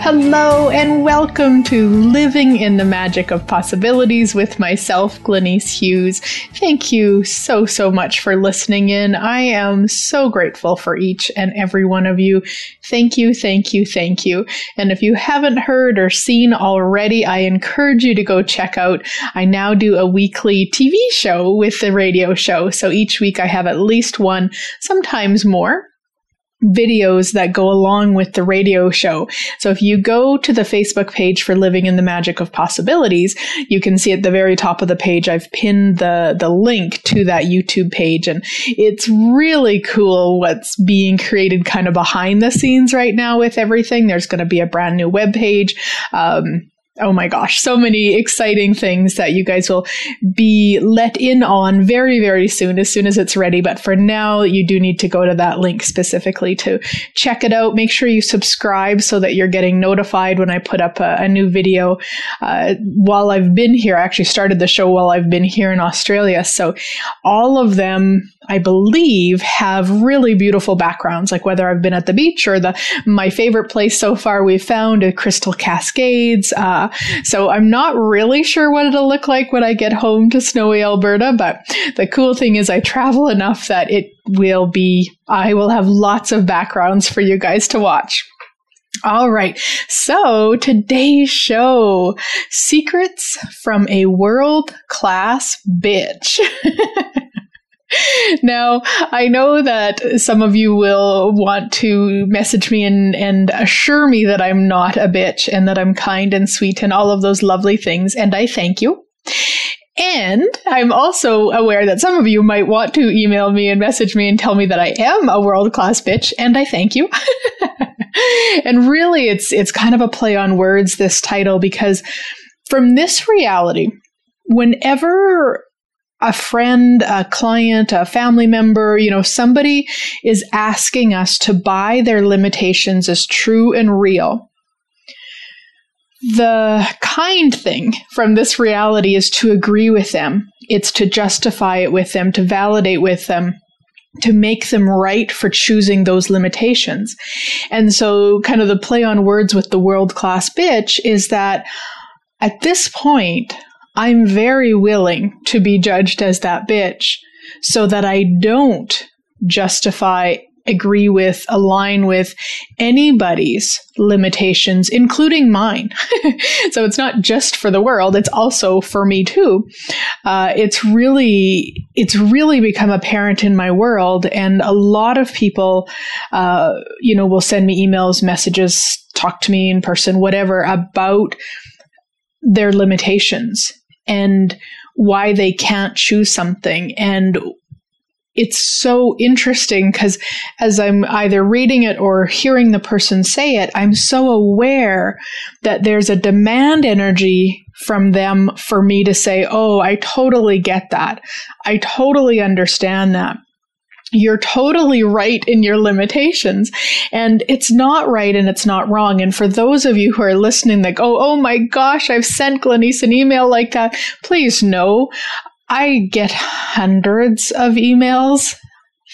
Hello and welcome to Living in the Magic of Possibilities with myself, Glenyce Hughes. Thank you so, so much for listening in. I am so grateful for each and every one of you. Thank you, thank you, thank you. And if you haven't heard or seen already, I encourage you to go check out. I now do a weekly TV show with the radio show. So each week I have at least one, sometimes more videos that go along with the radio show. So if you go to the Facebook page for Living in the Magic of Possibilities, you can see at the very top of the page I've pinned the the link to that YouTube page and it's really cool what's being created kind of behind the scenes right now with everything. There's going to be a brand new web page. Um, oh my gosh, so many exciting things that you guys will be let in on very, very soon, as soon as it's ready. But for now, you do need to go to that link specifically to check it out. Make sure you subscribe so that you're getting notified when I put up a, a new video. Uh, while I've been here, I actually started the show while I've been here in Australia. So all of them I believe, have really beautiful backgrounds, like whether I've been at the beach or the my favorite place so far we've found is Crystal Cascades. Uh, so I'm not really sure what it'll look like when I get home to snowy Alberta, but the cool thing is I travel enough that it will be I will have lots of backgrounds for you guys to watch. All right. So today's show secrets from a world class bitch. now, I know that some of you will want to message me and, and assure me that I'm not a bitch and that I'm kind and sweet and all of those lovely things, and I thank you. And I'm also aware that some of you might want to email me and message me and tell me that I am a world class bitch, and I thank you. and really, it's it's kind of a play on words this title because from this reality, whenever a friend, a client, a family member, you know, somebody is asking us to buy their limitations as true and real. The kind thing from this reality is to agree with them. It's to justify it with them, to validate with them, to make them right for choosing those limitations. And so, kind of the play on words with the world class bitch is that at this point, I'm very willing to be judged as that bitch so that I don't justify, agree with, align with anybody's limitations, including mine. so it's not just for the world, it's also for me too. Uh, it's really, it's really become apparent in my world. And a lot of people, uh, you know, will send me emails, messages, talk to me in person, whatever about their limitations and why they can't choose something. And it's so interesting because as I'm either reading it or hearing the person say it, I'm so aware that there's a demand energy from them for me to say, Oh, I totally get that. I totally understand that you're totally right in your limitations and it's not right and it's not wrong. And for those of you who are listening that go, Oh my gosh, I've sent Glenyce an email like that. Please know I get hundreds of emails,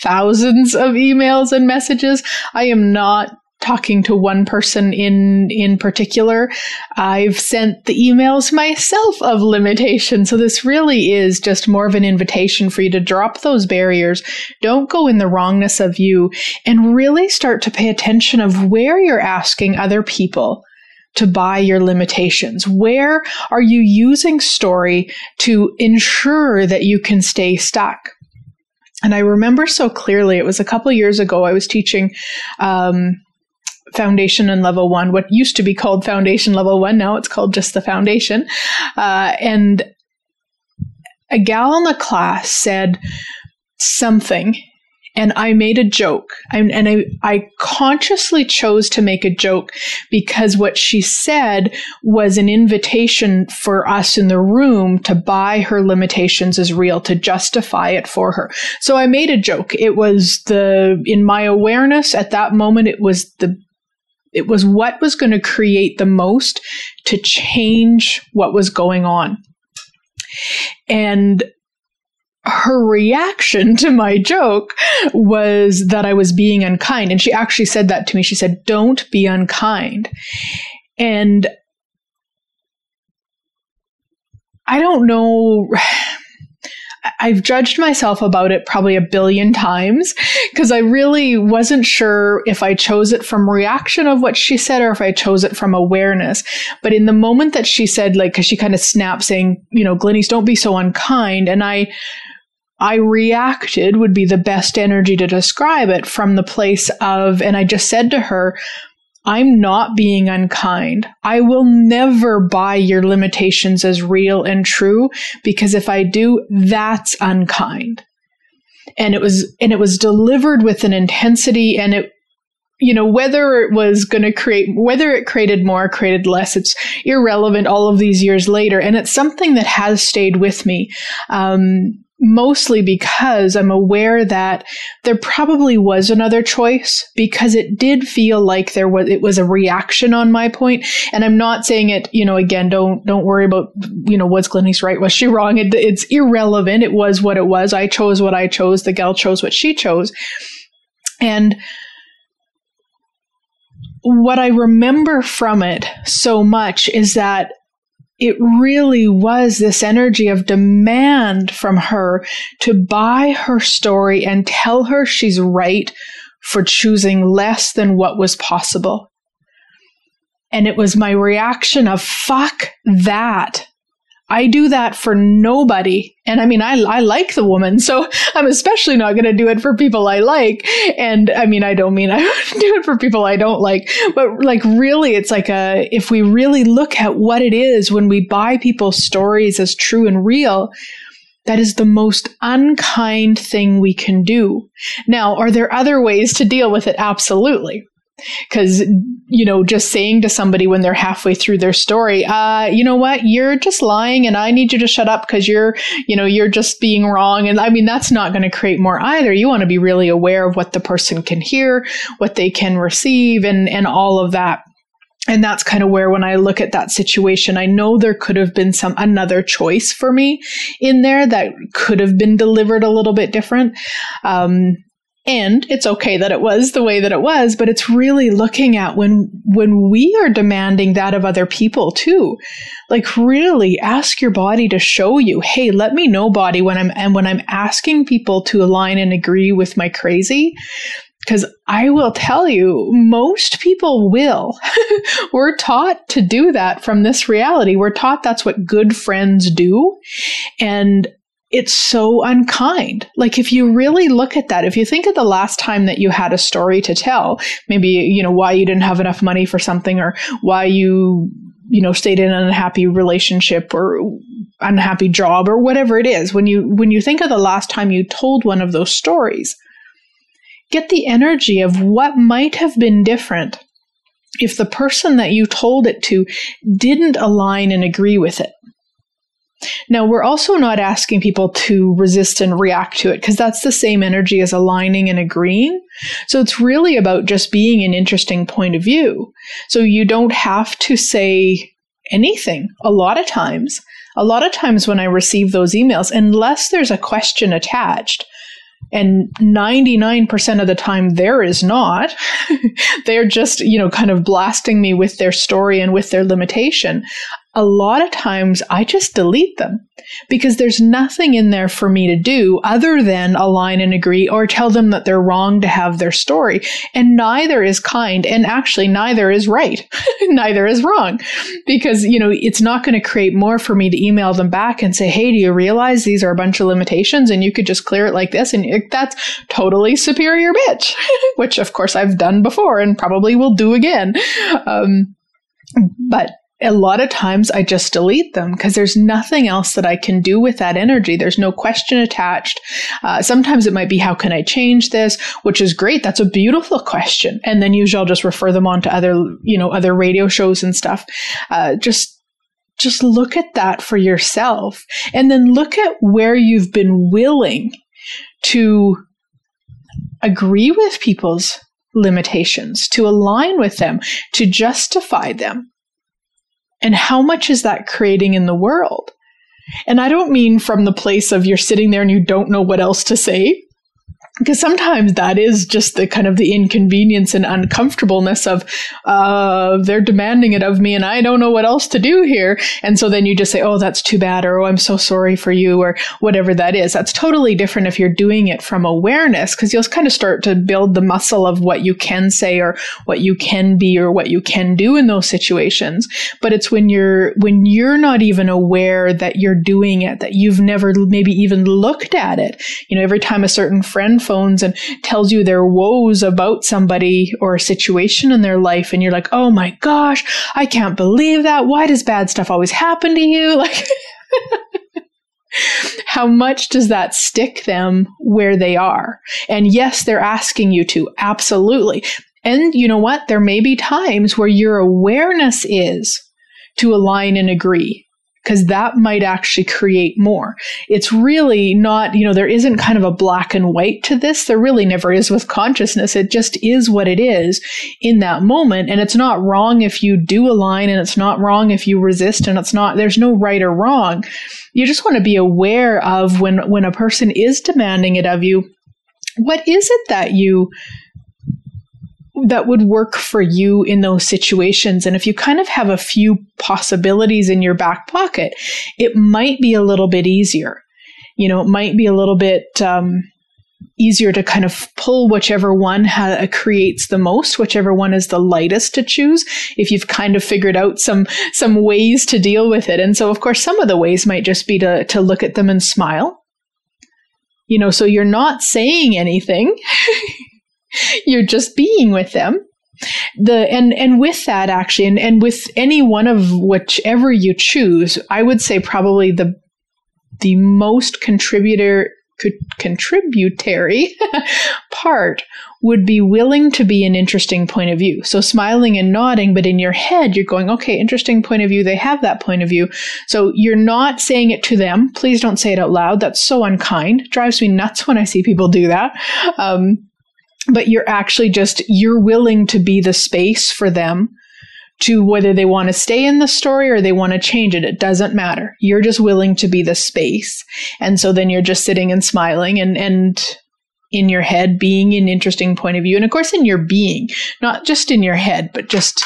thousands of emails and messages. I am not talking to one person in in particular i've sent the emails myself of limitation so this really is just more of an invitation for you to drop those barriers don't go in the wrongness of you and really start to pay attention of where you're asking other people to buy your limitations? Where are you using story to ensure that you can stay stuck? And I remember so clearly, it was a couple years ago, I was teaching um, foundation and level one, what used to be called foundation level one. Now it's called just the foundation. Uh, and a gal in the class said something and I made a joke. And, and I, I consciously chose to make a joke because what she said was an invitation for us in the room to buy her limitations as real, to justify it for her. So I made a joke. It was the, in my awareness at that moment, it was the it was what was going to create the most to change what was going on. And her reaction to my joke was that I was being unkind. And she actually said that to me. She said, Don't be unkind. And I don't know. I've judged myself about it probably a billion times because I really wasn't sure if I chose it from reaction of what she said or if I chose it from awareness. But in the moment that she said, like, because she kind of snapped saying, you know, Glenyce, don't be so unkind. And I I reacted would be the best energy to describe it from the place of, and I just said to her, I'm not being unkind. I will never buy your limitations as real and true because if I do, that's unkind. And it was, and it was delivered with an intensity and it, you know, whether it was going to create, whether it created more, created less, it's irrelevant all of these years later. And it's something that has stayed with me. Um, mostly because I'm aware that there probably was another choice because it did feel like there was it was a reaction on my point. And I'm not saying it you know again don't don't worry about you know was Glenyce right? Was she wrong? It, it's irrelevant. It was what it was. I chose what I chose. The gal chose what she chose. And what I remember from it so much is that it really was this energy of demand from her to buy her story and tell her she's right for choosing less than what was possible. And it was my reaction of, fuck that. I do that for nobody. And I mean, I, I like the woman, so I'm especially not going to do it for people I like. And I mean, I don't mean I do it for people I don't like, but like really, it's like a, if we really look at what it is when we buy people's stories as true and real, that is the most unkind thing we can do. Now, are there other ways to deal with it? Absolutely. Because, you know, just saying to somebody when they're halfway through their story, uh, you know what, you're just lying and I need you to shut up because you're, you know, you're just being wrong. And I mean, that's not going to create more either. You want to be really aware of what the person can hear, what they can receive, and, and all of that. And that's kind of where when I look at that situation, I know there could have been some another choice for me in there that could have been delivered a little bit different. Um, and it's okay that it was the way that it was but it's really looking at when when we are demanding that of other people too like really ask your body to show you hey let me know body when i'm and when i'm asking people to align and agree with my crazy because I will tell you, most people will. We're taught to do that from this reality. We're taught that's what good friends do. And it's so unkind. Like if you really look at that, if you think of the last time that you had a story to tell, maybe, you know, why you didn't have enough money for something or why you, you know, stayed in an unhappy relationship or unhappy job or whatever it is. When you, when you think of the last time you told one of those stories, get the energy of what might have been different if the person that you told it to didn't align and agree with it. Now, we're also not asking people to resist and react to it because that's the same energy as aligning and agreeing. So it's really about just being an interesting point of view. So you don't have to say anything a lot of times. A lot of times when I receive those emails, unless there's a question attached, And 99% of the time, there is not. They're just, you know, kind of blasting me with their story and with their limitation a lot of times I just delete them because there's nothing in there for me to do other than align and agree or tell them that they're wrong to have their story. And neither is kind. And actually, neither is right. neither is wrong because, you know, it's not going to create more for me to email them back and say, Hey, do you realize these are a bunch of limitations and you could just clear it like this? And that's totally superior bitch, which of course I've done before and probably will do again. Um, but a lot of times I just delete them because there's nothing else that I can do with that energy. There's no question attached. Uh, sometimes it might be, how can I change this? Which is great. That's a beautiful question. And then usually I'll just refer them on to other, you know, other radio shows and stuff. Uh, just just look at that for yourself and then look at where you've been willing to agree with people's limitations, to align with them, to justify them. And how much is that creating in the world? And I don't mean from the place of you're sitting there and you don't know what else to say because sometimes that is just the kind of the inconvenience and uncomfortableness of uh, they're demanding it of me and i don't know what else to do here. And so then you just say oh that's too bad or oh i'm so sorry for you or whatever that is. That's totally different if you're doing it from awareness because you'll kind of start to build the muscle of what you can say or what you can be or what you can do in those situations. But it's when you're when you're not even aware that you're doing it that you've never maybe even looked at it. You know every time a certain friend phones and tells you their woes about somebody or a situation in their life. And you're like, oh my gosh, I can't believe that. Why does bad stuff always happen to you? Like, how much does that stick them where they are? And yes, they're asking you to, absolutely. And you know what? There may be times where your awareness is to align and agree because that might actually create more. It's really not, you know, there isn't kind of a black and white to this. There really never is with consciousness. It just is what it is in that moment. And it's not wrong if you do align and it's not wrong if you resist and it's not, there's no right or wrong. You just want to be aware of when, when a person is demanding it of you. What is it that you that would work for you in those situations. And if you kind of have a few possibilities in your back pocket, it might be a little bit easier. You know, it might be a little bit um, easier to kind of pull whichever one ha- creates the most, whichever one is the lightest to choose. If you've kind of figured out some some ways to deal with it, and so of course some of the ways might just be to to look at them and smile. You know, so you're not saying anything. You're just being with them. The and and with that actually, and, and with any one of whichever you choose, I would say probably the the most contributor could contributory part would be willing to be an interesting point of view. So smiling and nodding, but in your head, you're going, okay, interesting point of view. They have that point of view. So you're not saying it to them. Please don't say it out loud. That's so unkind. Drives me nuts when I see people do that. Um, but you're actually just you're willing to be the space for them to whether they want to stay in the story or they want to change it it doesn't matter. You're just willing to be the space. And so then you're just sitting and smiling and and in your head being an interesting point of view. And of course in your being not just in your head but just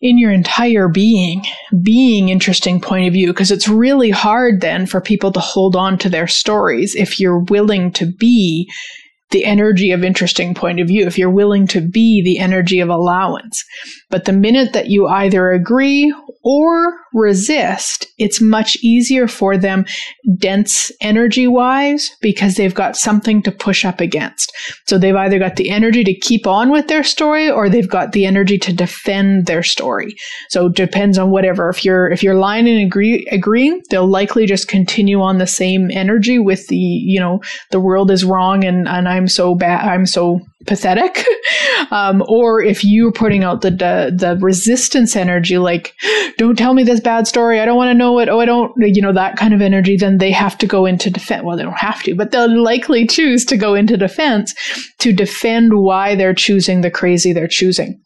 in your entire being, being interesting point of view, because it's really hard then for people to hold on to their stories if you're willing to be the energy of interesting point of view, if you're willing to be the energy of allowance. But the minute that you either agree or resist, it's much easier for them dense energy wise because they've got something to push up against. So they've either got the energy to keep on with their story or they've got the energy to defend their story. So it depends on whatever. If you're, if you're lying and agree, agreeing, they'll likely just continue on the same energy with the, you know, the world is wrong and, and I'm so bad, I'm so pathetic. um, or if you're putting out the, the, the resistance energy, like, don't tell me this bad story. I don't want to know it. Oh, I don't, you know, that kind of energy, then they have to go into defense. Well, they don't have to, but they'll likely choose to go into defense to defend why they're choosing the crazy they're choosing.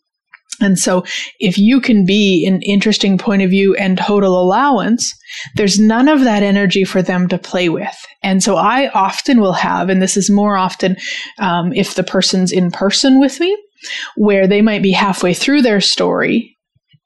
And so if you can be an interesting point of view and total allowance, there's none of that energy for them to play with. And so I often will have, and this is more often um, if the person's in person with me, where they might be halfway through their story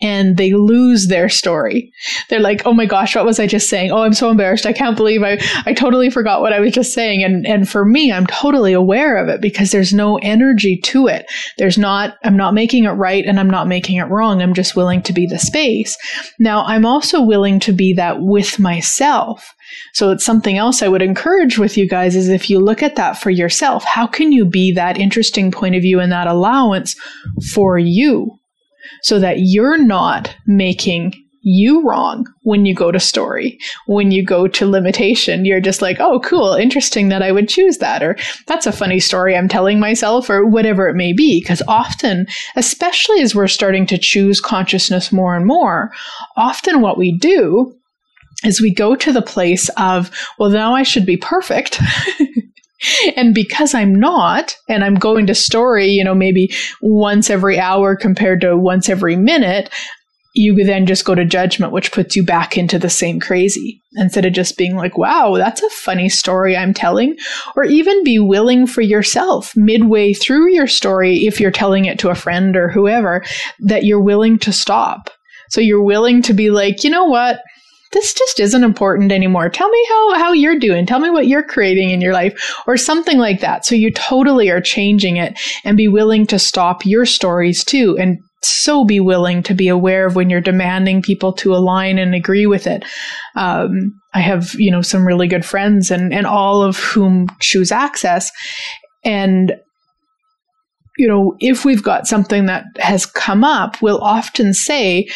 and they lose their story. They're like, "Oh my gosh, what was I just saying? Oh, I'm so embarrassed. I can't believe I I totally forgot what I was just saying." And and for me, I'm totally aware of it because there's no energy to it. There's not I'm not making it right and I'm not making it wrong. I'm just willing to be the space. Now, I'm also willing to be that with myself. So it's something else I would encourage with you guys is if you look at that for yourself, how can you be that interesting point of view and that allowance for you? So that you're not making you wrong when you go to story. When you go to limitation, you're just like, oh, cool, interesting that I would choose that. Or that's a funny story I'm telling myself, or whatever it may be. Because often, especially as we're starting to choose consciousness more and more, often what we do is we go to the place of, well, now I should be perfect. and because I'm not, and I'm going to story, you know, maybe once every hour compared to once every minute, you then just go to judgment, which puts you back into the same crazy instead of just being like, wow, that's a funny story I'm telling. Or even be willing for yourself midway through your story, if you're telling it to a friend or whoever, that you're willing to stop. So you're willing to be like, you know what? This just isn't important anymore. Tell me how, how you're doing. Tell me what you're creating in your life or something like that. So you totally are changing it and be willing to stop your stories too. And so be willing to be aware of when you're demanding people to align and agree with it. Um, I have, you know, some really good friends and, and all of whom choose access. And you know, if we've got something that has come up, we'll often say,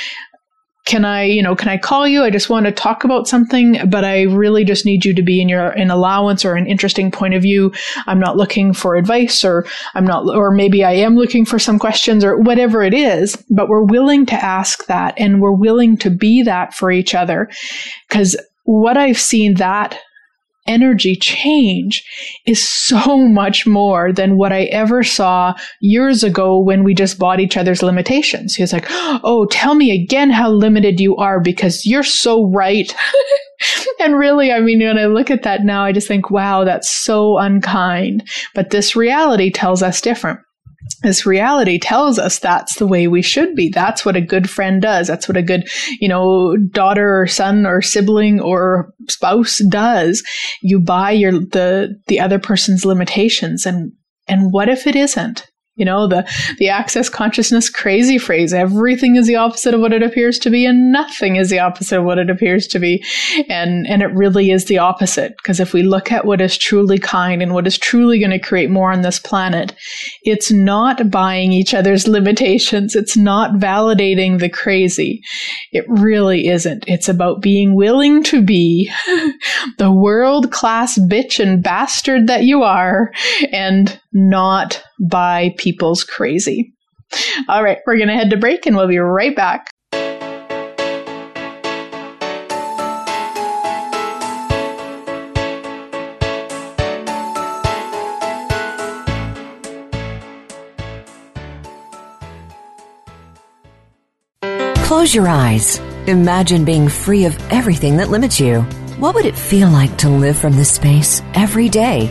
can I, you know, can I call you? I just want to talk about something, but I really just need you to be in your an allowance or an interesting point of view. I'm not looking for advice or I'm not or maybe I am looking for some questions or whatever it is, but we're willing to ask that and we're willing to be that for each other cuz what I've seen that energy change is so much more than what I ever saw years ago when we just bought each other's limitations. He was like, Oh, tell me again how limited you are because you're so right. and really, I mean, when I look at that now, I just think, wow, that's so unkind. But this reality tells us different this reality tells us that's the way we should be. That's what a good friend does. That's what a good, you know, daughter or son or sibling or spouse does. You buy your the the other person's limitations and and what if it isn't? You know, the, the access consciousness crazy phrase everything is the opposite of what it appears to be, and nothing is the opposite of what it appears to be. And, and it really is the opposite. Because if we look at what is truly kind and what is truly going to create more on this planet, it's not buying each other's limitations, it's not validating the crazy. It really isn't. It's about being willing to be the world class bitch and bastard that you are and not by people's crazy. All right, we're going to head to break and we'll be right back. Close your eyes. Imagine being free of everything that limits you. What would it feel like to live from this space every day?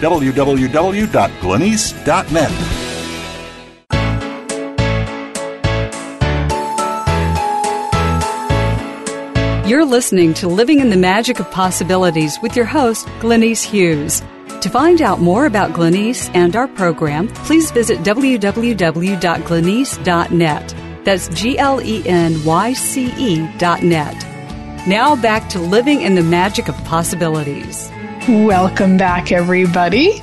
www.glenyce.net. You're listening to Living in the Magic of Possibilities with your host, Glenyce Hughes. To find out more about Glenyce and our program, please visit www.glenyce.net. That's G L E N Y C E dot net. Now back to Living in the Magic of Possibilities. Welcome back, everybody.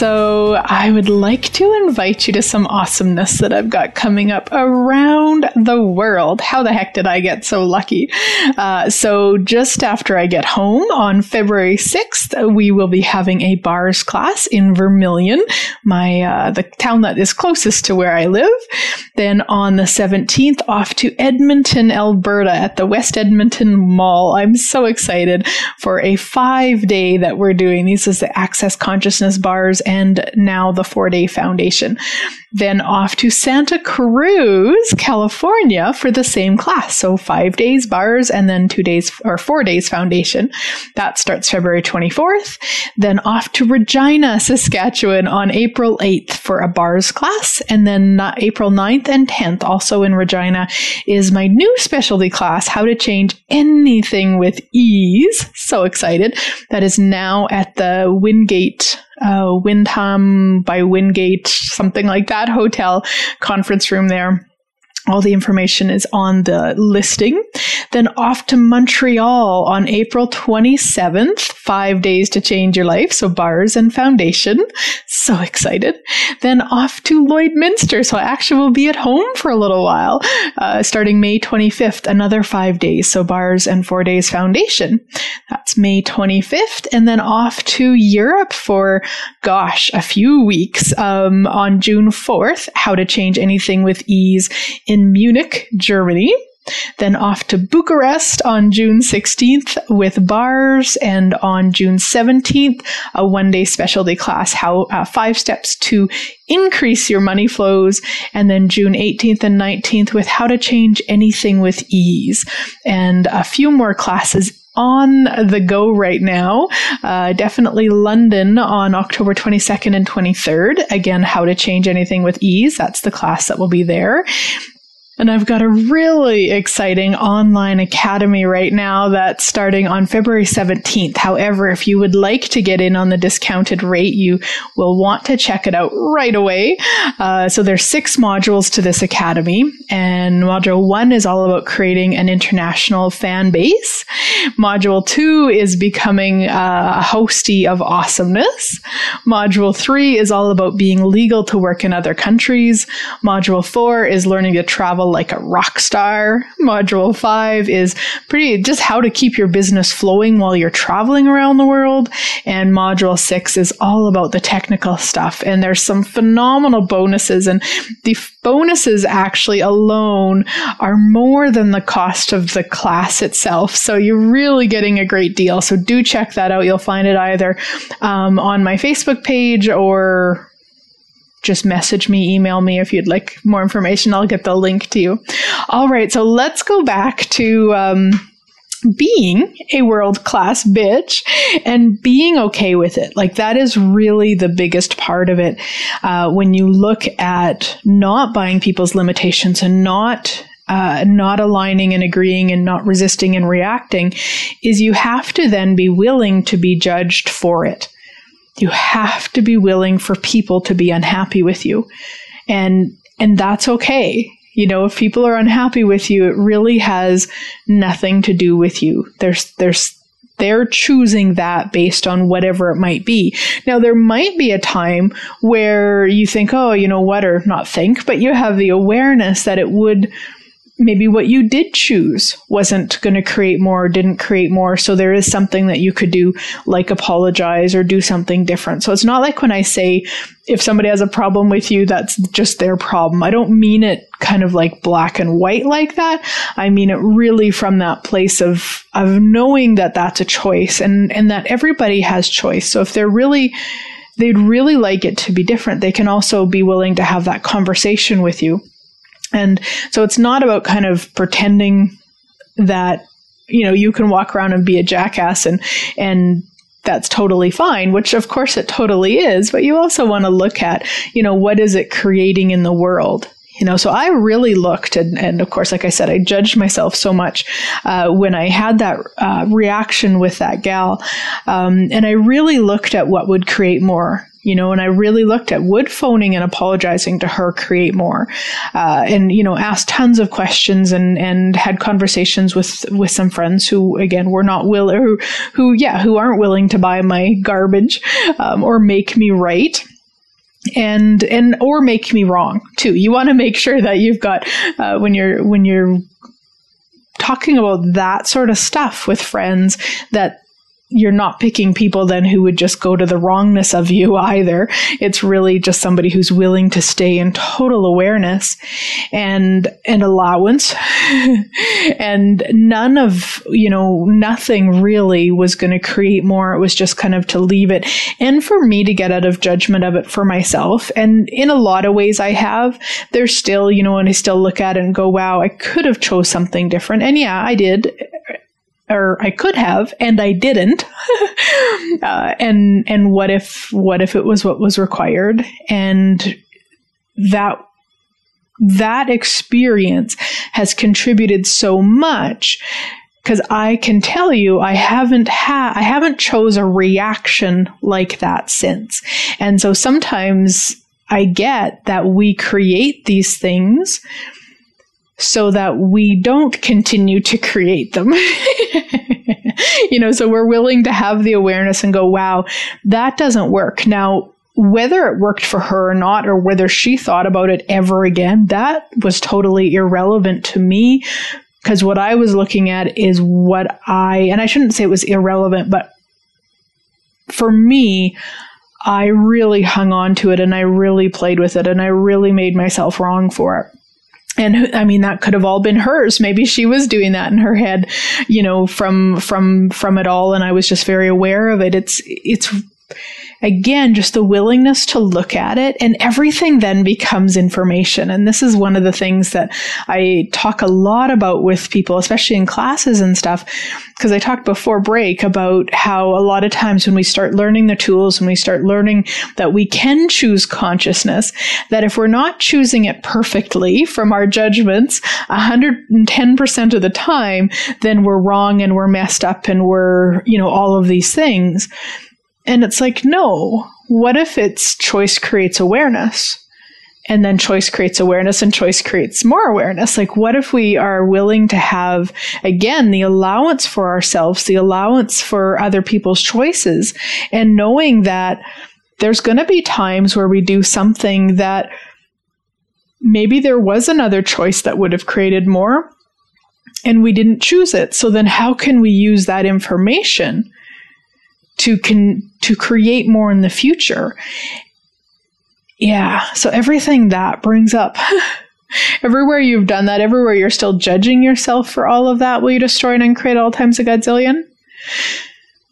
So, I would like to invite you to some awesomeness that I've got coming up around the world. How the heck did I get so lucky? Uh, so, just after I get home on February 6th, we will be having a bars class in Vermilion, my uh, the town that is closest to where I live. Then on the 17th, off to Edmonton, Alberta at the West Edmonton Mall. I'm so excited for a five day that we're doing. These is the Access Consciousness bars and now the four day foundation. Then off to Santa Cruz, California for the same class. So five days bars and then two days or four days foundation. That starts February 24th. Then off to Regina, Saskatchewan on April 8th for a bars class. And then April 9th and 10th, also in Regina, is my new specialty class, How to Change Anything with Ease. So excited. That is now at the Wingate uh, Wyndham by Wingate, something like that hotel conference room there. All the information is on the listing. Then off to Montreal on April 27th, five days to change your life. So bars and foundation. So excited. Then off to Lloydminster. So I actually will be at home for a little while, uh, starting May 25th, another five days. So bars and four days foundation. That's May 25th. And then off to Europe for, gosh, a few weeks, um, on June 4th, how to change anything with ease in Munich, Germany. Then off to Bucharest on June 16th with bars, and on June 17th, a one day specialty class, how uh, five steps to increase your money flows. And then June 18th and 19th with how to change anything with ease, and a few more classes on the go right now. Uh, definitely London on October 22nd and 23rd. Again, how to change anything with ease. That's the class that will be there. And I've got a really exciting online academy right now that's starting on February 17th. However, if you would like to get in on the discounted rate, you will want to check it out right away. Uh, so there's six modules to this academy, and module one is all about creating an international fan base. Module two is becoming a hostie of awesomeness. Module three is all about being legal to work in other countries. Module four is learning to travel like a rock star. Module five is pretty just how to keep your business flowing while you're traveling around the world. And module six is all about the technical stuff. And there's some phenomenal bonuses and the bonuses actually alone are more than the cost of the class itself. So you're really getting a great deal. So do check that out. You'll find it either um, on my Facebook page or just message me, email me if you'd like more information. I'll get the link to you. All right, so let's go back to um, being a world class bitch and being okay with it. Like that is really the biggest part of it. Uh, when you look at not buying people's limitations and not uh, not aligning and agreeing and not resisting and reacting, is you have to then be willing to be judged for it. You have to be willing for people to be unhappy with you. And, and that's okay. You know, if people are unhappy with you, it really has nothing to do with you. There's, there's, they're choosing that based on whatever it might be. Now, there might be a time where you think, oh, you know what, or not think, but you have the awareness that it would maybe what you did choose wasn't going to create more, didn't create more. So there is something that you could do, like apologize or do something different. So it's not like when I say if somebody has a problem with you, that's just their problem. I don't mean it kind of like black and white like that. I mean it really from that place of, of knowing that that's a choice and, and that everybody has choice. So if they're really, they'd really like it to be different, they can also be willing to have that conversation with you and so it's not about kind of pretending that, you know, you can walk around and be a jackass and, and that's totally fine, which of course it totally is, but you also want to look at, you know, what is it creating in the world? You know, so I really looked, and, and of course, like I said, I judged myself so much uh, when I had that uh, reaction with that gal. Um, and I really looked at what would create more you know, and I really looked at would phoning and apologizing to her create more, uh, and you know, asked tons of questions and and had conversations with with some friends who again were not willing, who, who yeah, who aren't willing to buy my garbage um, or make me right and and or make me wrong too. You want to make sure that you've got uh, when you're when you're talking about that sort of stuff with friends that you're not picking people then who would just go to the wrongness of you either. It's really just somebody who's willing to stay in total awareness and and allowance. and none of, you know, nothing really was going to create more. It was just kind of to leave it and for me to get out of judgment of it for myself. And in a lot of ways I have. There's still, you know, and I still look at it and go, wow, I could have chose something different. And yeah, I did or I could have, and I didn't. uh, and and what if what if it was what was required, and that that experience has contributed so much because I can tell you I haven't had I haven't chose a reaction like that since. And so sometimes I get that we create these things so that we don't continue to create them. you know, so we're willing to have the awareness and go, wow, that doesn't work. Now, whether it worked for her or not, or whether she thought about it ever again, that was totally irrelevant to me. Because what I was looking at is what I, and I shouldn't say it was irrelevant, but for me, I really hung on to it and I really played with it and I really made myself wrong for it and i mean that could have all been hers. Maybe she was doing that in her head you know from from from it all. And i was just very aware of it. It's it's again, just the willingness to look at it and everything then becomes information. And this is one of the things that I talk a lot about with people, especially in classes and stuff, because I talked before break about how a lot of times when we start learning the tools and we start learning that we can choose consciousness, that if we're not choosing it perfectly from our judgments 110% of the time, then we're wrong and we're messed up and we're, you know, all of these things. And it's like, no, what if it's choice creates awareness? And then choice creates awareness and choice creates more awareness. Like, what if we are willing to have, again, the allowance for ourselves, the allowance for other people's choices, and knowing that there's going to be times where we do something that maybe there was another choice that would have created more and we didn't choose it. So then how can we use that information to can to create more in the future. Yeah, so everything that brings up everywhere you've done that, everywhere you're still judging yourself for all of that, will you destroy and uncreate all times a godzillion?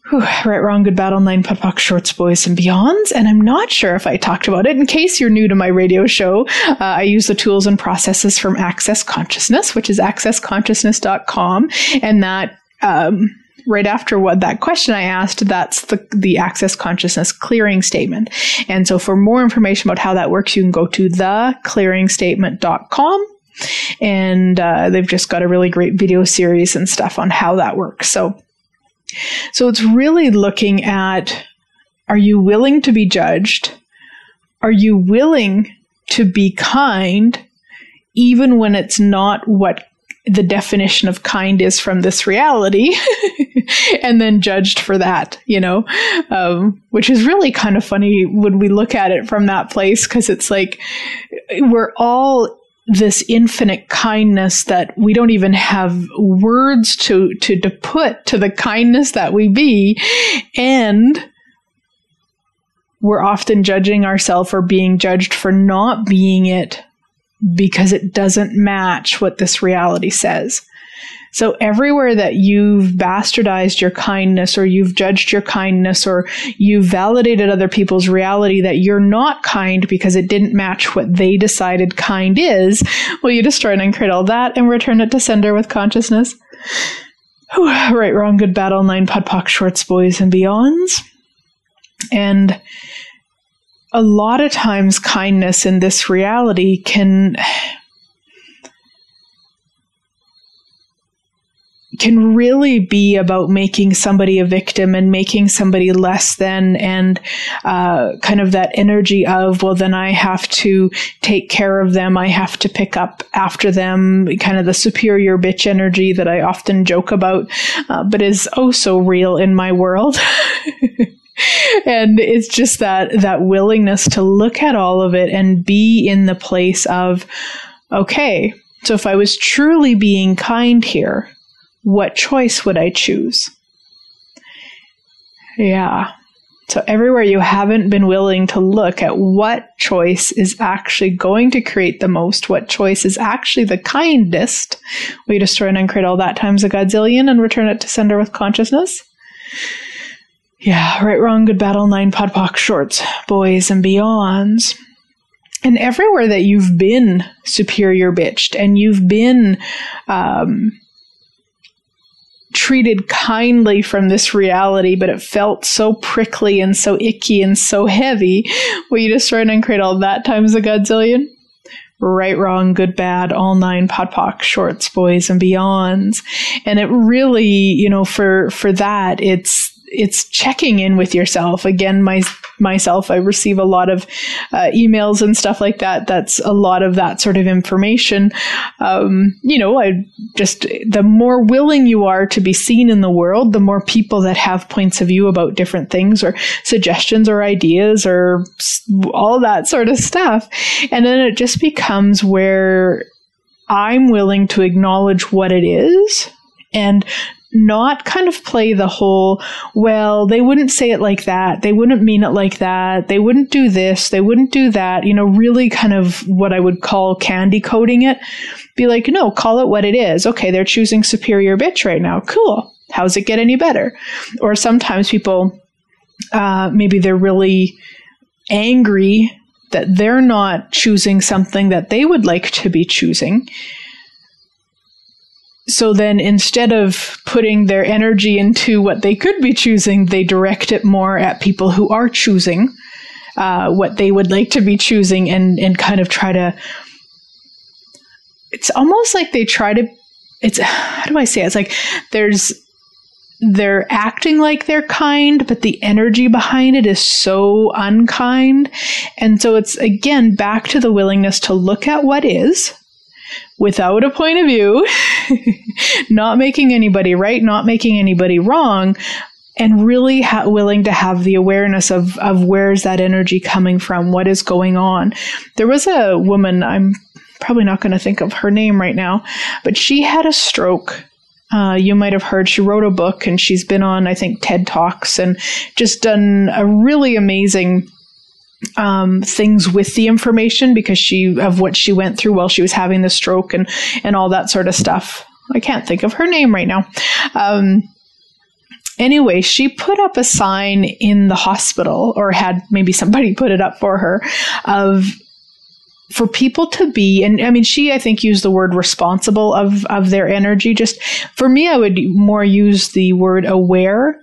Whew, right, wrong, good battle, nine putt shorts, boys, and beyonds. And I'm not sure if I talked about it. In case you're new to my radio show, uh, I use the tools and processes from Access Consciousness, which is accessconsciousness.com. And that um, right after what that question I asked, that's the, the access consciousness clearing statement. And so for more information about how that works, you can go to theclearingstatement.com. And uh, they've just got a really great video series and stuff on how that works. So, so it's really looking at are you willing to be judged? Are you willing to be kind even when it's not what the definition of kind is from this reality and then judged for that, you know, um, which is really kind of funny when we look at it from that place because it's like we're all this infinite kindness that we don't even have words to, to, to put to the kindness that we be. And we're often judging ourselves or being judged for not being it because it doesn't match what this reality says. So everywhere that you've bastardized your kindness or you've judged your kindness or you've validated other people's reality that you're not kind because it didn't match what they decided kind is, will you destroy and uncreate all that and return it to sender with consciousness? Right, wrong, good battle, nine POD POC shorts, boys and beyonds. And a lot of times kindness in this reality can can really be about making somebody a victim and making somebody less than and uh, kind of that energy of well then i have to take care of them. I have to pick up after them. Kind of the superior bitch energy that i often joke about uh, but is oh so real in my world. and it's just that that willingness to look at all of it and be in the place of okay so if i was truly being kind here what choice would I choose? Yeah. So, everywhere you haven't been willing to look at what choice is actually going to create the most, what choice is actually the kindest, we destroy and uncreate all that times a godzillion and return it to sender with consciousness. Yeah, right, wrong, good battle, nine POD POC shorts, boys and beyonds. And everywhere that you've been superior bitched and you've been um, treated kindly from this reality, but it felt so prickly and so icky and so heavy. Will you just destroy and uncreate all that times a godzillion? Right, wrong, good, bad, all nine POD POC, shorts, boys, and beyonds. And it really, you know, for, for that, it's, it's checking in with yourself. Again, my myself, I receive a lot of uh, emails and stuff like that. That's a lot of that sort of information. Um, you know, I just the more willing you are to be seen in the world, the more people that have points of view about different things or suggestions or ideas or all that sort of stuff, and then it just becomes where I'm willing to acknowledge what it is and not kind of play the whole, well, they wouldn't say it like that. They wouldn't mean it like that. They wouldn't do this. They wouldn't do that. You know, really kind of what I would call candy coating it. Be like, no, call it what it is. Okay, they're choosing superior bitch right now. Cool. How's it get any better? Or sometimes people, uh, maybe they're really angry that they're not choosing something that they would like to be choosing so then instead of putting their energy into what they could be choosing, they direct it more at people who are choosing uh, what they would like to be choosing and, and kind of try to. It's almost like they try to. It's how do I say it? It's like there's they're acting like they're kind, but the energy behind it is so unkind. And so it's again back to the willingness to look at what is without a point of view, not making anybody right, not making anybody wrong, and really ha- willing to have the awareness of, of where's that energy coming from, what is going on. There was a woman, I'm probably not going to think of her name right now, but she had a stroke. Uh, you might have heard she wrote a book and she's been on, I think, TED Talks and just done a really amazing um, things with the information because she of what she went through while she was having the stroke and and all that sort of stuff. I can't think of her name right now. Um, anyway, she put up a sign in the hospital, or had maybe somebody put it up for her, of for people to be and i mean she i think used the word responsible of of their energy just for me i would more use the word aware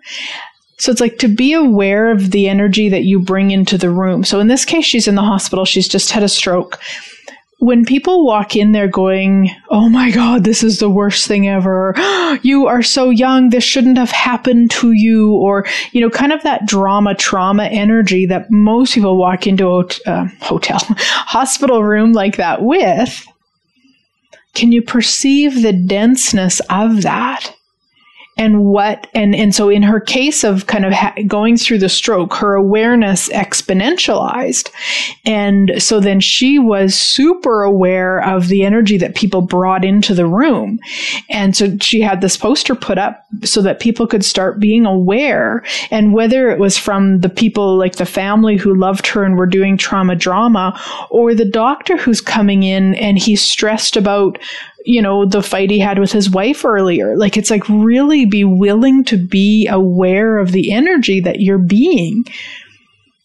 so it's like to be aware of the energy that you bring into the room. So in this case, she's in the hospital. She's just had a stroke. When people walk in there going, Oh my God, this is the worst thing ever. you are so young. This shouldn't have happened to you. Or, you know, kind of that drama, trauma energy that most people walk into a uh, hotel, hospital room like that with. Can you perceive the denseness of that? And what and and so in her case of kind of ha- going through the stroke her awareness exponentialized. And so then she was super aware of the energy that people brought into the room. And so she had this poster put up so that people could start being aware. And whether it was from the people like the family who loved her and were doing trauma drama or the doctor who's coming in and he's stressed about you know, the fight he had with his wife earlier. Like, it's like really be willing to be aware of the energy that you're being,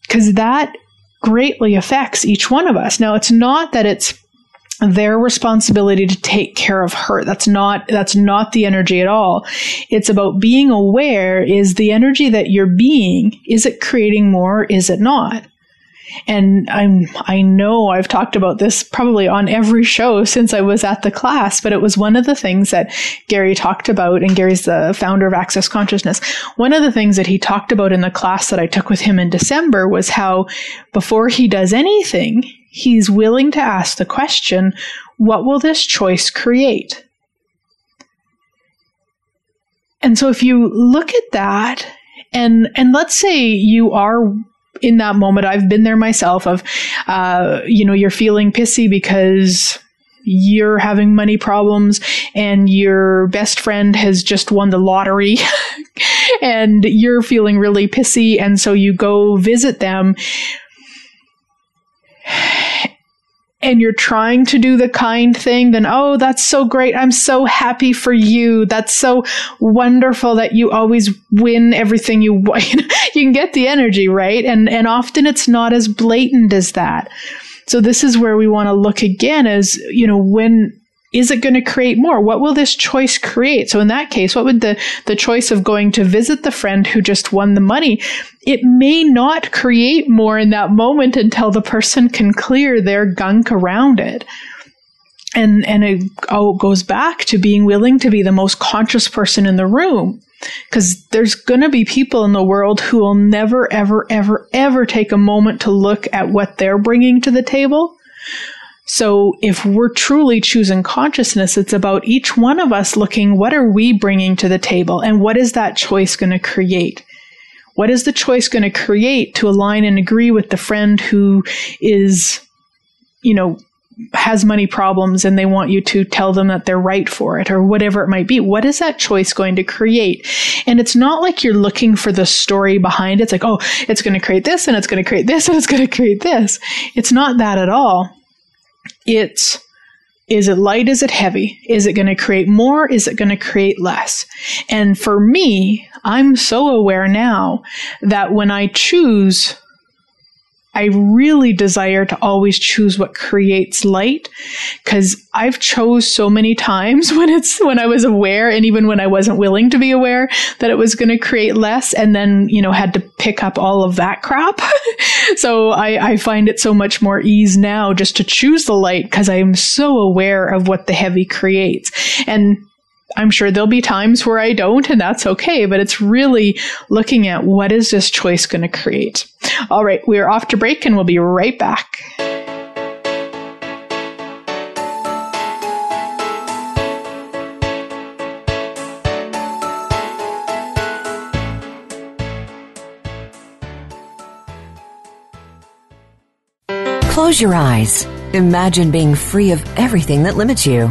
because that greatly affects each one of us. Now, it's not that it's their responsibility to take care of her. That's not, that's not the energy at all. It's about being aware is the energy that you're being, is it creating more? Is it not? And I'm, I know I've talked about this probably on every show since I was at the class, but it was one of the things that Gary talked about, and Gary's the founder of Access Consciousness. One of the things that he talked about in the class that I took with him in December was how before he does anything, he's willing to ask the question, what will this choice create? And so if you look at that and and let's say you are in that moment, I've been there myself of, uh, you know, you're feeling pissy because you're having money problems and your best friend has just won the lottery and you're feeling really pissy. And so you go visit them and you're trying to do the kind thing, then, oh, that's so great. I'm so happy for you. That's so wonderful that you always win everything you you can get the energy, right? And, and often it's not as blatant as that. So this is where we want to look again as, you know, when is it going to create more? What will this choice create? So in that case, what would the, the choice of going to visit the friend who just won the money? It may not create more in that moment until the person can clear their gunk around it. And, and it oh, goes back to being willing to be the most conscious person in the room. Because there's going to be people in the world who will never, ever, ever, ever take a moment to look at what they're bringing to the table so if we're truly choosing consciousness, it's about each one of us looking, what are we bringing to the table? And what is that choice going to create? What is the choice going to create to align and agree with the friend who is, you know, has money problems and they want you to tell them that they're right for it or whatever it might be. What is that choice going to create? And it's not like you're looking for the story behind it. It's like, oh, it's going to create this and it's going to create this and it's going to create this. It's not that at all it's is it light? Is it heavy? Is it going to create more? Is it going to create less? And for me, I'm so aware now that when I choose I really desire to always choose what creates light because I've chose so many times when it's when I was aware and even when I wasn't willing to be aware that it was going to create less and then you know had to pick up all of that crap. so I, I find it so much more ease now just to choose the light because I am so aware of what the heavy creates and I'm sure there'll be times where I don't, and that's okay, but it's really looking at what is this choice going to create. All right, we're off to break and we'll be right back. Close your eyes. Imagine being free of everything that limits you.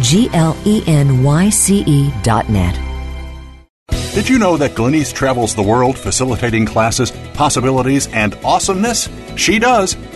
G L E N Y C E dot net. Did you know that Glenyce travels the world facilitating classes, possibilities, and awesomeness? She does.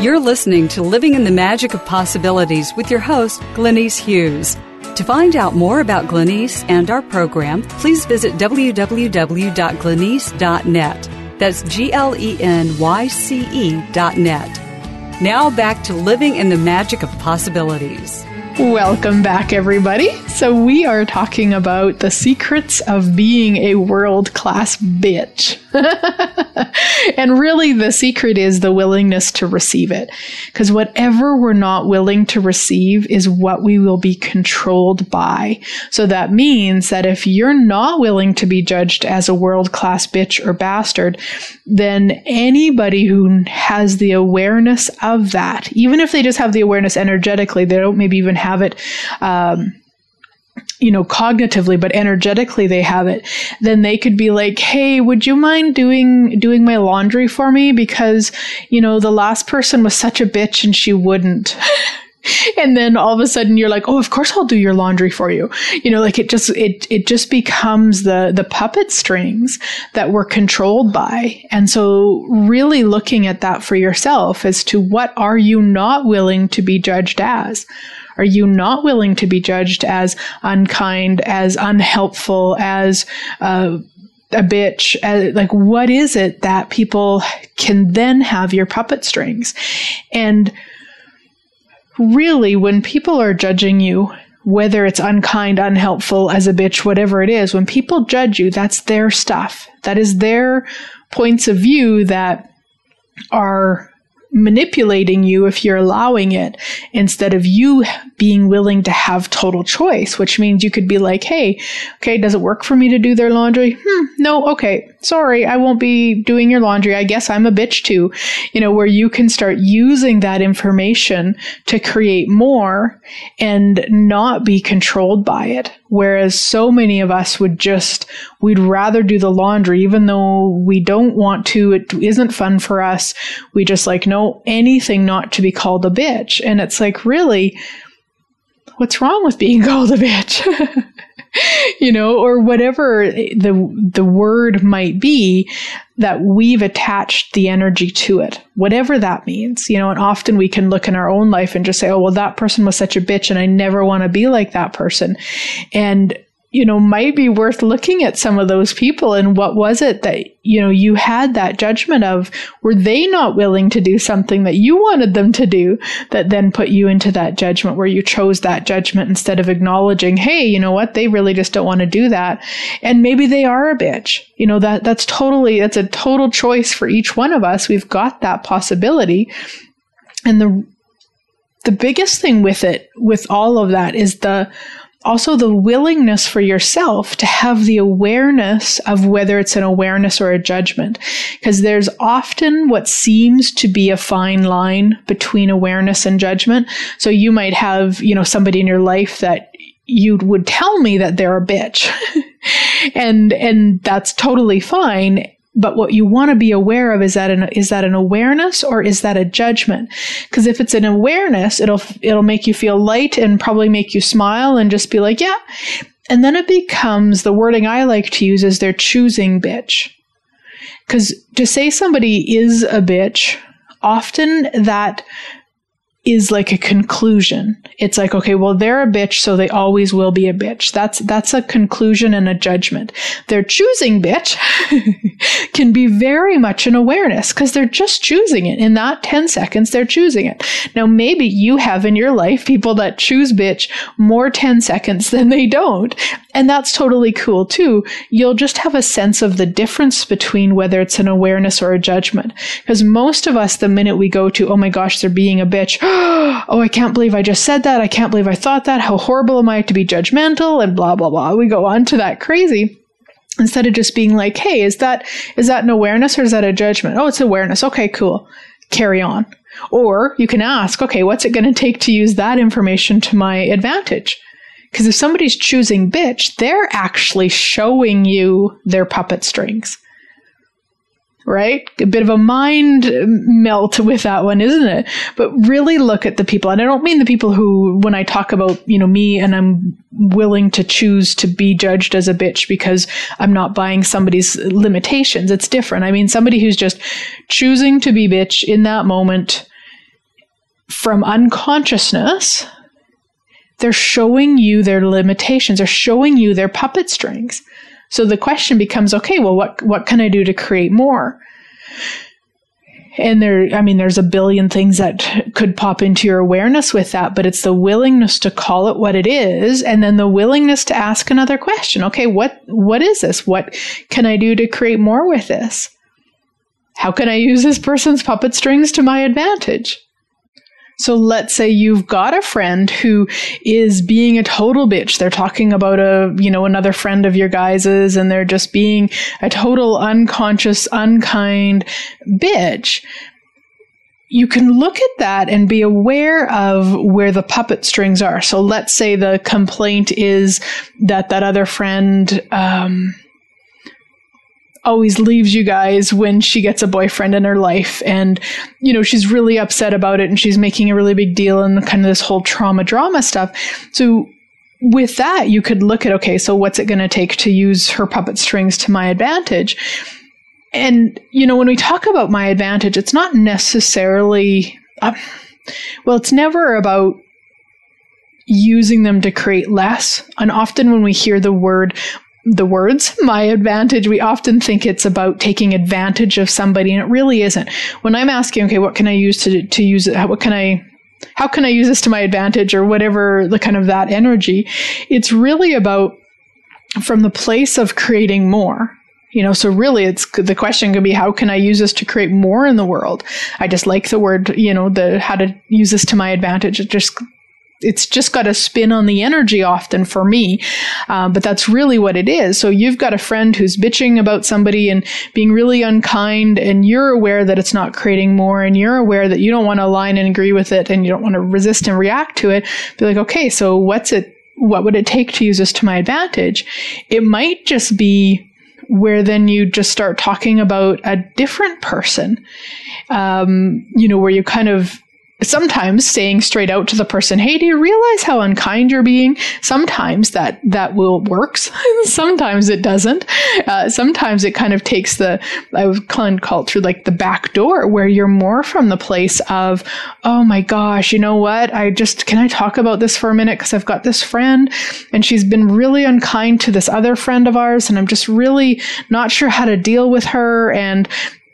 You're listening to Living in the Magic of Possibilities with your host, Glenyce Hughes. To find out more about Glenyce and our program, please visit www.glenyce.net. That's G L E N Y C E dot net. Now back to living in the magic of possibilities. Welcome back, everybody. So, we are talking about the secrets of being a world class bitch. and really, the secret is the willingness to receive it. Because whatever we're not willing to receive is what we will be controlled by. So, that means that if you're not willing to be judged as a world class bitch or bastard, then anybody who has the awareness of that, even if they just have the awareness energetically, they don't maybe even have it. Um, you know, cognitively, but energetically they have it, then they could be like, Hey, would you mind doing, doing my laundry for me? Because, you know, the last person was such a bitch and she wouldn't. and then all of a sudden you're like, Oh, of course I'll do your laundry for you. You know, like it just, it, it just becomes the, the puppet strings that we're controlled by. And so really looking at that for yourself as to what are you not willing to be judged as? Are you not willing to be judged as unkind, as unhelpful, as uh, a bitch? As, like, what is it that people can then have your puppet strings? And really, when people are judging you, whether it's unkind, unhelpful, as a bitch, whatever it is, when people judge you, that's their stuff. That is their points of view that are manipulating you if you're allowing it instead of you being willing to have total choice, which means you could be like, hey, okay, does it work for me to do their laundry? Hmm, no, okay, sorry, I won't be doing your laundry. I guess I'm a bitch too. You know, where you can start using that information to create more and not be controlled by it. Whereas so many of us would just, we'd rather do the laundry, even though we don't want to, it isn't fun for us. We just like, no, anything not to be called a bitch. And it's like, really, what's wrong with being called a bitch? you know, or whatever the the word might be that we've attached the energy to it, whatever that means, you know, and often we can look in our own life and just say, oh, well, that person was such a bitch and I never want to be like that person. And you know, might be worth looking at some of those people and what was it that, you know, you had that judgment of? Were they not willing to do something that you wanted them to do that then put you into that judgment where you chose that judgment instead of acknowledging, hey, you know what? They really just don't want to do that. And maybe they are a bitch. You know, that, that's totally, that's a total choice for each one of us. We've got that possibility. And the, the biggest thing with it, with all of that is the, also the willingness for yourself to have the awareness of whether it's an awareness or a judgment. Because there's often what seems to be a fine line between awareness and judgment. So you might have, you know, somebody in your life that you would tell me that they're a bitch. and, and that's totally fine. But what you want to be aware of is that an, is that an awareness or is that a judgment? Because if it's an awareness, it'll it'll make you feel light and probably make you smile and just be like, yeah. And then it becomes the wording I like to use is they're choosing bitch. Because to say somebody is a bitch, often that is like a conclusion. It's like, okay, well, they're a bitch, so they always will be a bitch. That's, that's a conclusion and a judgment. They're choosing bitch can be very much an awareness because they're just choosing it. In that 10 seconds, they're choosing it. Now, maybe you have in your life people that choose bitch more 10 seconds than they don't. And that's totally cool too. You'll just have a sense of the difference between whether it's an awareness or a judgment. Because most of us, the minute we go to, oh my gosh, they're being a bitch, oh, oh, I can't believe I just said that. I can't believe I thought that. How horrible am I to be judgmental and blah, blah, blah. We go on to that crazy instead of just being like, hey, is that, is that an awareness or is that a judgment? Oh, it's awareness. Okay, cool. Carry on. Or you can ask, okay, what's it going to take to use that information to my advantage? Because if somebody's choosing bitch, they're actually showing you their puppet strings right? A bit of a mind melt with that one, isn't it? But really look at the people. And I don't mean the people who, when I talk about, you know, me and I'm willing to choose to be judged as a bitch because I'm not buying somebody's limitations. It's different. I mean, somebody who's just choosing to be bitch in that moment from unconsciousness. They're showing you their limitations. They're showing you their puppet strings. So the question becomes, okay, well, what, what can I do to create more? and there, I mean, there's a billion things that could pop into your awareness with that, but it's the willingness to call it what it is. And then the willingness to ask another question. Okay. What, what is this? What can I do to create more with this? How can I use this person's puppet strings to my advantage? So let's say you've got a friend who is being a total bitch. They're talking about a, you know, another friend of your guys's and they're just being a total unconscious, unkind bitch. You can look at that and be aware of where the puppet strings are. So let's say the complaint is that that other friend, um, always leaves you guys when she gets a boyfriend in her life. And you know she's really upset about it and she's making a really big deal and kind of this whole trauma drama stuff. So with that you could look at okay so what's it going to take to use her puppet strings to my advantage? And you know when we talk about my advantage it's not necessarily uh, well it's never about using them to create less. And often when we hear the word the words. My advantage we often think it's about taking advantage of somebody and it really isn't. When i'm asking okay what can i use to to use it? What can i how can i use this to my advantage or whatever the kind of that energy it's really about from the place of creating more. You know so really it's the question could be how can i use this to create more in the world? I just like the word you know the how to use this to my advantage. It just it's just got a spin on the energy often for me. Uh, but that's really what it is. So you've got a friend who's bitching about somebody and being really unkind, and you're aware that it's not creating more, and you're aware that you don't want to align and agree with it, and you don't want to resist and react to it. Be like, okay, so what's it? What would it take to use this to my advantage? It might just be where then you just start talking about a different person. Um, you know, where you kind of sometimes saying straight out to the person, Hey, do you realize how unkind you're being? Sometimes that, that will works. sometimes it doesn't. Uh, sometimes it kind of takes the, I would call it through like the back door where you're more from the place of, Oh my gosh, you know what? I just, can I talk about this for a minute? Cause I've got this friend and she's been really unkind to this other friend of ours. And I'm just really not sure how to deal with her. And,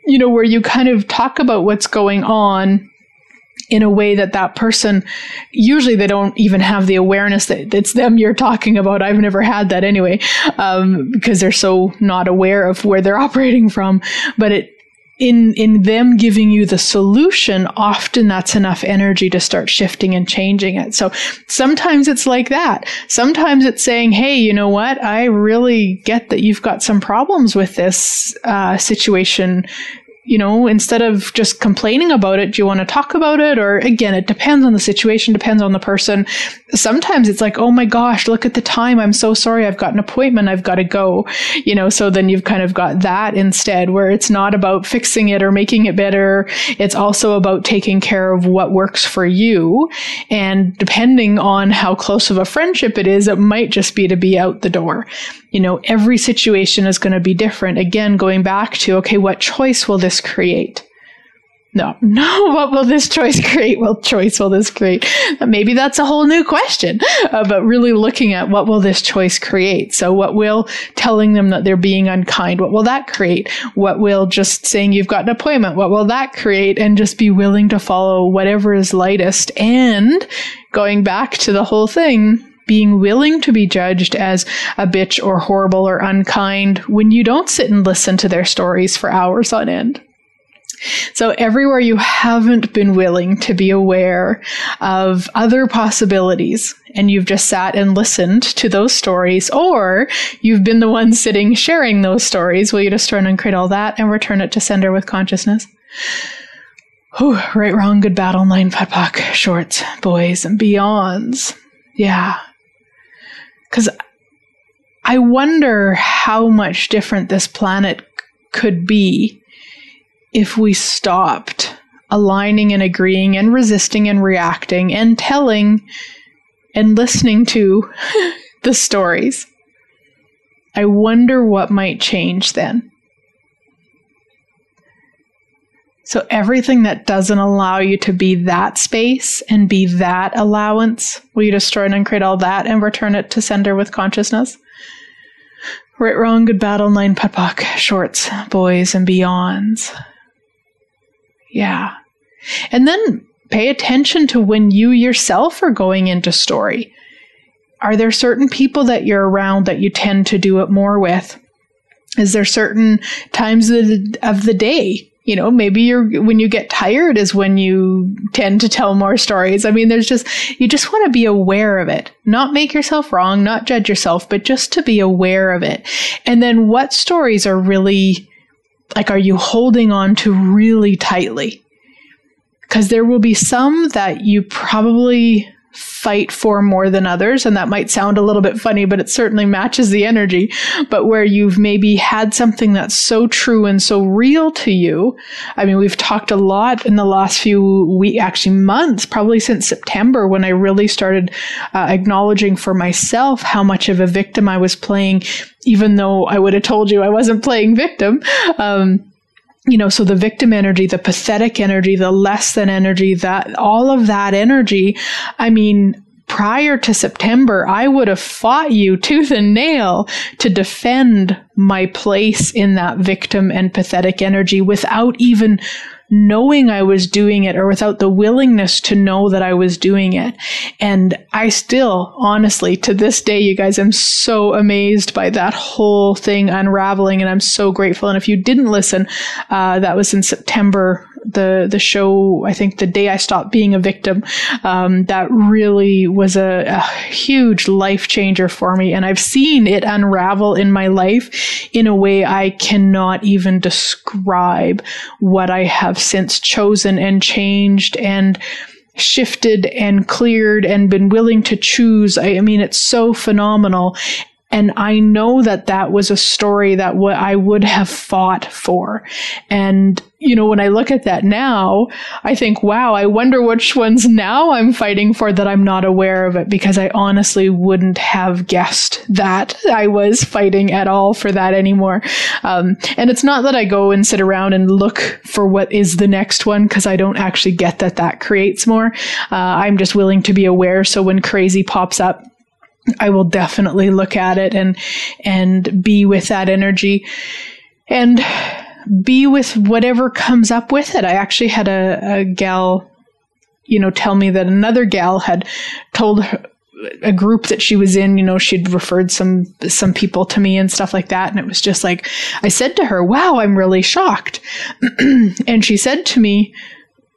you know, where you kind of talk about what's going on in a way that that person usually they don't even have the awareness that it's them you're talking about. I've never had that anyway um, because they're so not aware of where they're operating from. But it in in them giving you the solution often that's enough energy to start shifting and changing it. So sometimes it's like that. Sometimes it's saying hey you know what? I really get that you've got some problems with this uh, situation you know, instead of just complaining about it, do you want to talk about it? Or again, it depends on the situation, depends on the person. Sometimes it's like, oh my gosh, look at the time. I'm so sorry. I've got an appointment. I've got to go. You know, so then you've kind of got that instead, where it's not about fixing it or making it better. It's also about taking care of what works for you. And depending on how close of a friendship it is, it might just be to be out the door you know, every situation is going to be different. Again, going back to, okay, what choice will this create? No, no, what will this choice create? What choice will this create? Maybe that's a whole new question, uh, but really looking at what will this choice create? So what will telling them that they're being unkind? What will that create? What will just saying you've got an appointment? What will that create? And just be willing to follow whatever is lightest and going back to the whole thing being willing to be judged as a bitch or horrible or unkind when you don't sit and listen to their stories for hours on end. So everywhere you haven't been willing to be aware of other possibilities and you've just sat and listened to those stories or you've been the one sitting sharing those stories, will you just turn and create all that and return it to sender with consciousness? Whew, right, wrong, good battle, nine putt shorts, boys and beyonds. Yeah, because I wonder how much different this planet could be if we stopped aligning and agreeing and resisting and reacting and telling and listening to the stories. I wonder what might change then. So everything that doesn't allow you to be that space and be that allowance, will you destroy and uncreate all that and return it to sender with consciousness? Right, wrong, good battle, nine putt shorts, boys and beyonds. Yeah. And then pay attention to when you yourself are going into story. Are there certain people that you're around that you tend to do it more with? Is there certain times of the, of the day you know maybe you're when you get tired is when you tend to tell more stories. I mean there's just you just want to be aware of it. Not make yourself wrong not judge yourself but just to be aware of it. And then what stories are really like are you holding on to really tightly? Because there will be some that you probably fight for more than others. And that might sound a little bit funny, but it certainly matches the energy. But where you've maybe had something that's so true and so real to you. I mean, we've talked a lot in the last few weeks, actually months, probably since September when I really started uh, acknowledging for myself how much of a victim I was playing, even though I would have told you I wasn't playing victim. Um, you know, so the victim energy, the pathetic energy, the less than energy, that all of that energy, I mean, prior to September, I would have fought you tooth and nail to defend my place in that victim and pathetic energy without even knowing I was doing it or without the willingness to know that I was doing it. And I still, honestly, to this day, you guys, I'm so amazed by that whole thing unraveling and I'm so grateful. And if you didn't listen, uh, that was in September the the show. I think the day I stopped being a victim, um, that really was a, a huge life changer for me, and I've seen it unravel in my life in a way I cannot even describe. What I have since chosen and changed and shifted and cleared and been willing to choose. I, I mean, it's so phenomenal. And I know that that was a story that what I would have fought for. And, you know, when I look at that now, I think, wow, I wonder which ones now I'm fighting for that I'm not aware of it because I honestly wouldn't have guessed that I was fighting at all for that anymore. Um, and it's not that I go and sit around and look for what is the next one because I don't actually get that that creates more. Uh, I'm just willing to be aware. So when crazy pops up, I will definitely look at it and and be with that energy and be with whatever comes up with it. I actually had a, a gal, you know, tell me that another gal had told her, a group that she was in, you know, she'd referred some some people to me and stuff like that, and it was just like I said to her, "Wow, I'm really shocked," and she said to me,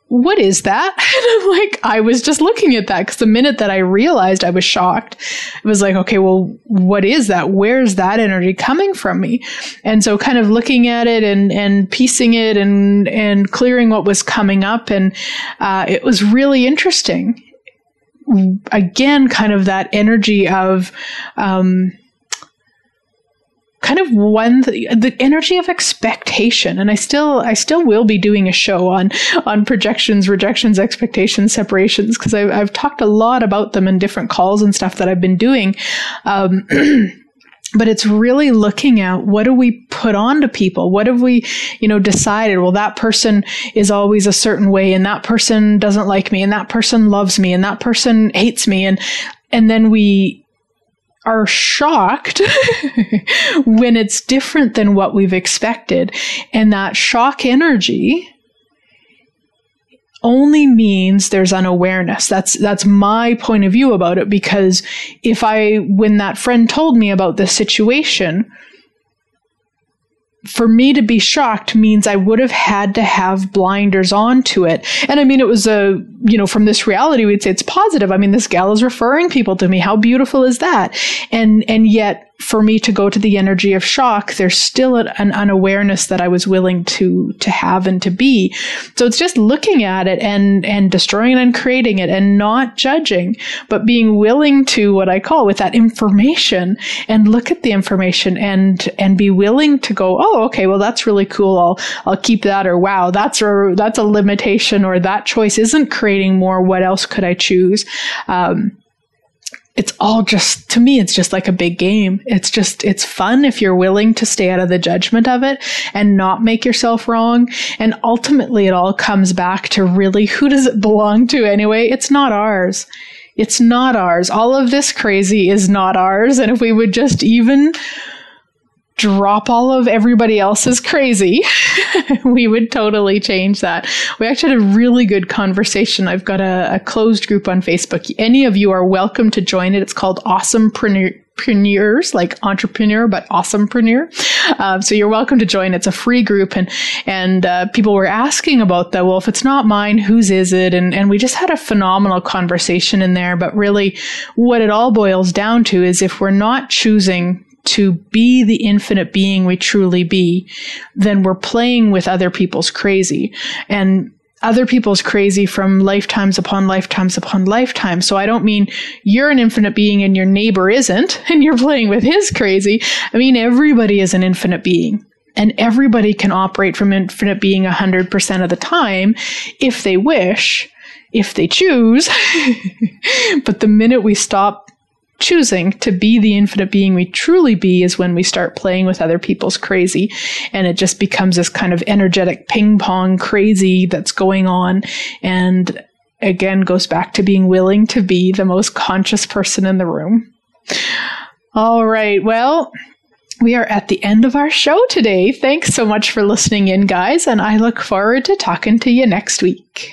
what is that? And I'm like, I was just looking at that because the minute that I realized I was shocked, it was like, okay, well, what is that? Where's that energy coming from me? And so kind of looking at it and, and piecing it and, and clearing what was coming up. And, uh, it was really interesting. Again, kind of that energy of, um, kind of one the energy of expectation and i still i still will be doing a show on on projections rejections expectations separations because I've, I've talked a lot about them in different calls and stuff that i've been doing. Um, but it's really looking at what do we put on to people? What have we you know decided? Well that person is always a certain way and that person doesn't like me and that person loves me and that person hates me and and then we are shocked when it's different than what we've expected. And that shock energy only means there's unawareness. That's that's my point of view about it because if I when that friend told me about the situation, for me to be shocked means I would have had to have blinders on to it. And I mean, it was a, you know, from this reality, we'd say it's positive. I mean, this gal is referring people to me. How beautiful is that? And, and yet for me to go to the energy of shock, there's still an unawareness that I was willing to to have and to be. So it's just looking at it and and destroying it and creating it and not judging, but being willing to what I call with that information and look at the information and and be willing to go, oh, okay, well that's really cool. I'll I'll keep that or wow, that's a that's a limitation or that choice isn't creating more. What else could I choose? Um, it's all just to me it's just like a big game. It's just it's fun if you're willing to stay out of the judgment of it and not make yourself wrong. And ultimately it all comes back to really who does it belong to anyway? It's not ours. It's not ours. All of this crazy is not ours. And if we would just even drop all of everybody else's crazy, we would totally change that. We actually had a really good conversation. I've got a, a closed group on Facebook. Any of you are welcome to join it. It's called Awesomepreneur entrepreneurs, like entrepreneur, but awesomepreneur. Um, so you're welcome to join. It's a free group, and and uh, people were asking about that. Well, if it's not mine, whose is it? And and we just had a phenomenal conversation in there. But really, what it all boils down to is if we're not choosing to be the infinite being we truly be, then we're playing with other people's crazy. And other people's crazy from lifetimes upon lifetimes upon lifetimes. So I don't mean you're an infinite being and your neighbor isn't and you're playing with his crazy. I mean, everybody is an infinite being and everybody can operate from infinite being 100% of the time if they wish, if they choose. but the minute we stop choosing to be the infinite being we truly be is when we start playing with other people's crazy. And it just becomes this kind of energetic ping pong crazy that's going on. And again goes back to being willing to be the most conscious person in the room. All right. Well we are at the end of our show today. Thanks so much for listening in, guys, and I look forward to talking to you next week.